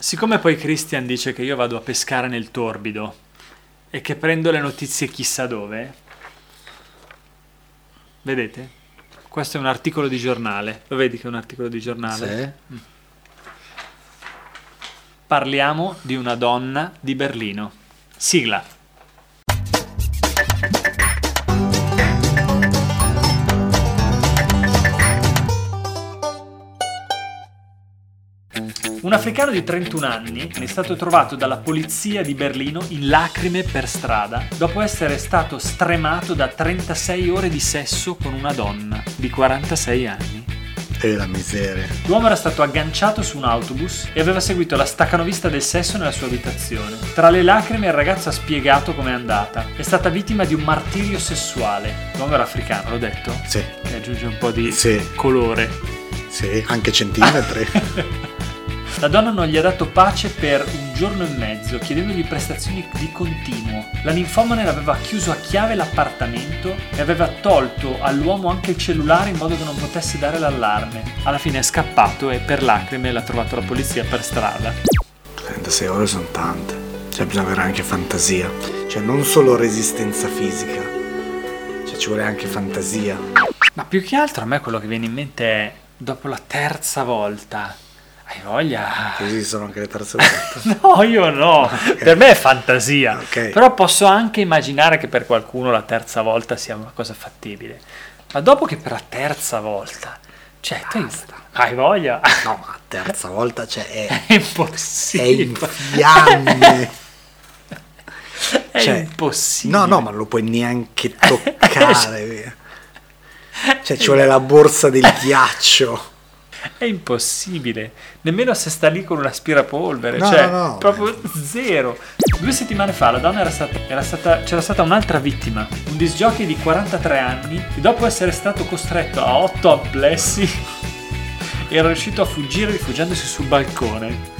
Siccome poi Christian dice che io vado a pescare nel torbido e che prendo le notizie chissà dove, vedete? Questo è un articolo di giornale. Lo vedi che è un articolo di giornale? Sì. Parliamo di una donna di Berlino. Sigla. Un africano di 31 anni è stato trovato dalla polizia di Berlino in lacrime per strada dopo essere stato stremato da 36 ore di sesso con una donna di 46 anni. E la miseria. L'uomo era stato agganciato su un autobus e aveva seguito la staccanovista del sesso nella sua abitazione. Tra le lacrime il ragazzo ha spiegato com'è andata. È stata vittima di un martirio sessuale. L'uomo era africano, l'ho detto? Sì, E aggiunge un po' di Sì. colore. sì, anche centimetri. La donna non gli ha dato pace per un giorno e mezzo, chiedendogli prestazioni di continuo. La ninfomane aveva chiuso a chiave l'appartamento e aveva tolto all'uomo anche il cellulare in modo che non potesse dare l'allarme. Alla fine è scappato e per lacrime l'ha trovato la polizia per strada. 36 ore sono tante. Cioè bisogna avere anche fantasia. Cioè non solo resistenza fisica. Cioè ci vuole anche fantasia. Ma più che altro a me quello che viene in mente è dopo la terza volta. Hai voglia? Così sono anche le terze volte. No, io no. Per me è fantasia. Ok. Però posso anche immaginare che per qualcuno la terza volta sia una cosa fattibile. Ma dopo che per la terza volta, cioè, tu hai voglia? No, ma terza volta cioè è, È è impossibile. in fiamme. È Cioè, impossibile. No, no, ma non lo puoi neanche toccare. Cioè ci vuole la borsa del ghiaccio. È impossibile. Nemmeno se sta lì con un aspirapolvere. No, cioè, no, no. proprio zero. Due settimane fa la donna era stata, era stata- c'era stata un'altra vittima. Un disjockey di 43 anni che dopo essere stato costretto a 8 amplessi era riuscito a fuggire rifugiandosi sul balcone.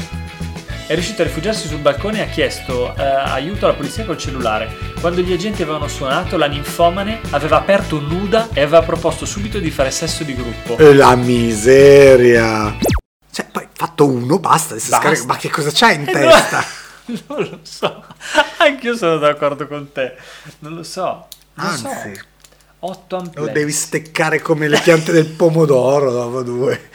È riuscito a rifugiarsi sul balcone e ha chiesto eh, aiuto alla polizia col cellulare. Quando gli agenti avevano suonato, la ninfomane aveva aperto nuda e aveva proposto subito di fare sesso di gruppo. La miseria. Cioè, poi fatto uno, basta. Basta. scarica- Ma che cosa c'hai in Eh, testa? no, non lo so. Anch'io sono d'accordo con te. Non lo so. Non lo so. Anzi, 8 lo amplessi. devi steccare come le piante del pomodoro dopo due.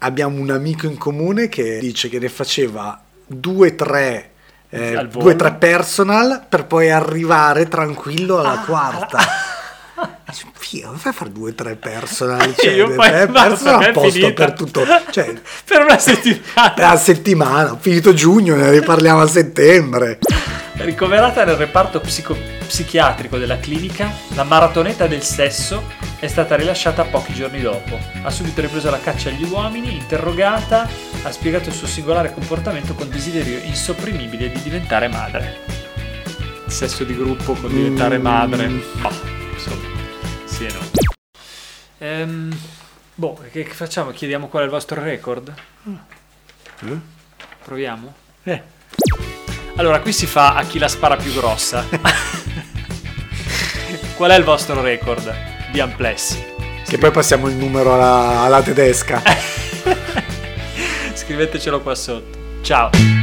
Abbiamo un amico in comune che dice che ne faceva due tre, eh, due tre personal per poi arrivare tranquillo alla Ah, quarta. Figa, come fai a fare due tre personal? Cioè, Io poi basta, personal a posto finita. per tutto. Cioè, per una settimana. per la settimana, ho finito giugno, ne riparliamo a settembre. Ricoverata nel reparto psico- psichiatrico della clinica, la maratoneta del sesso è stata rilasciata pochi giorni dopo. Ha subito ripreso la caccia agli uomini, interrogata, ha spiegato il suo singolare comportamento con desiderio insopprimibile di diventare madre. Sesso di gruppo con diventare Mm. madre. No, insomma, sì e no. Ehm, boh, che, che facciamo? Chiediamo qual è il vostro record? Proviamo? Eh. Allora, qui si fa a chi la spara più grossa. Qual è il vostro record di amplessi? Che poi passiamo il numero alla, alla tedesca. Scrivetecelo qua sotto. Ciao!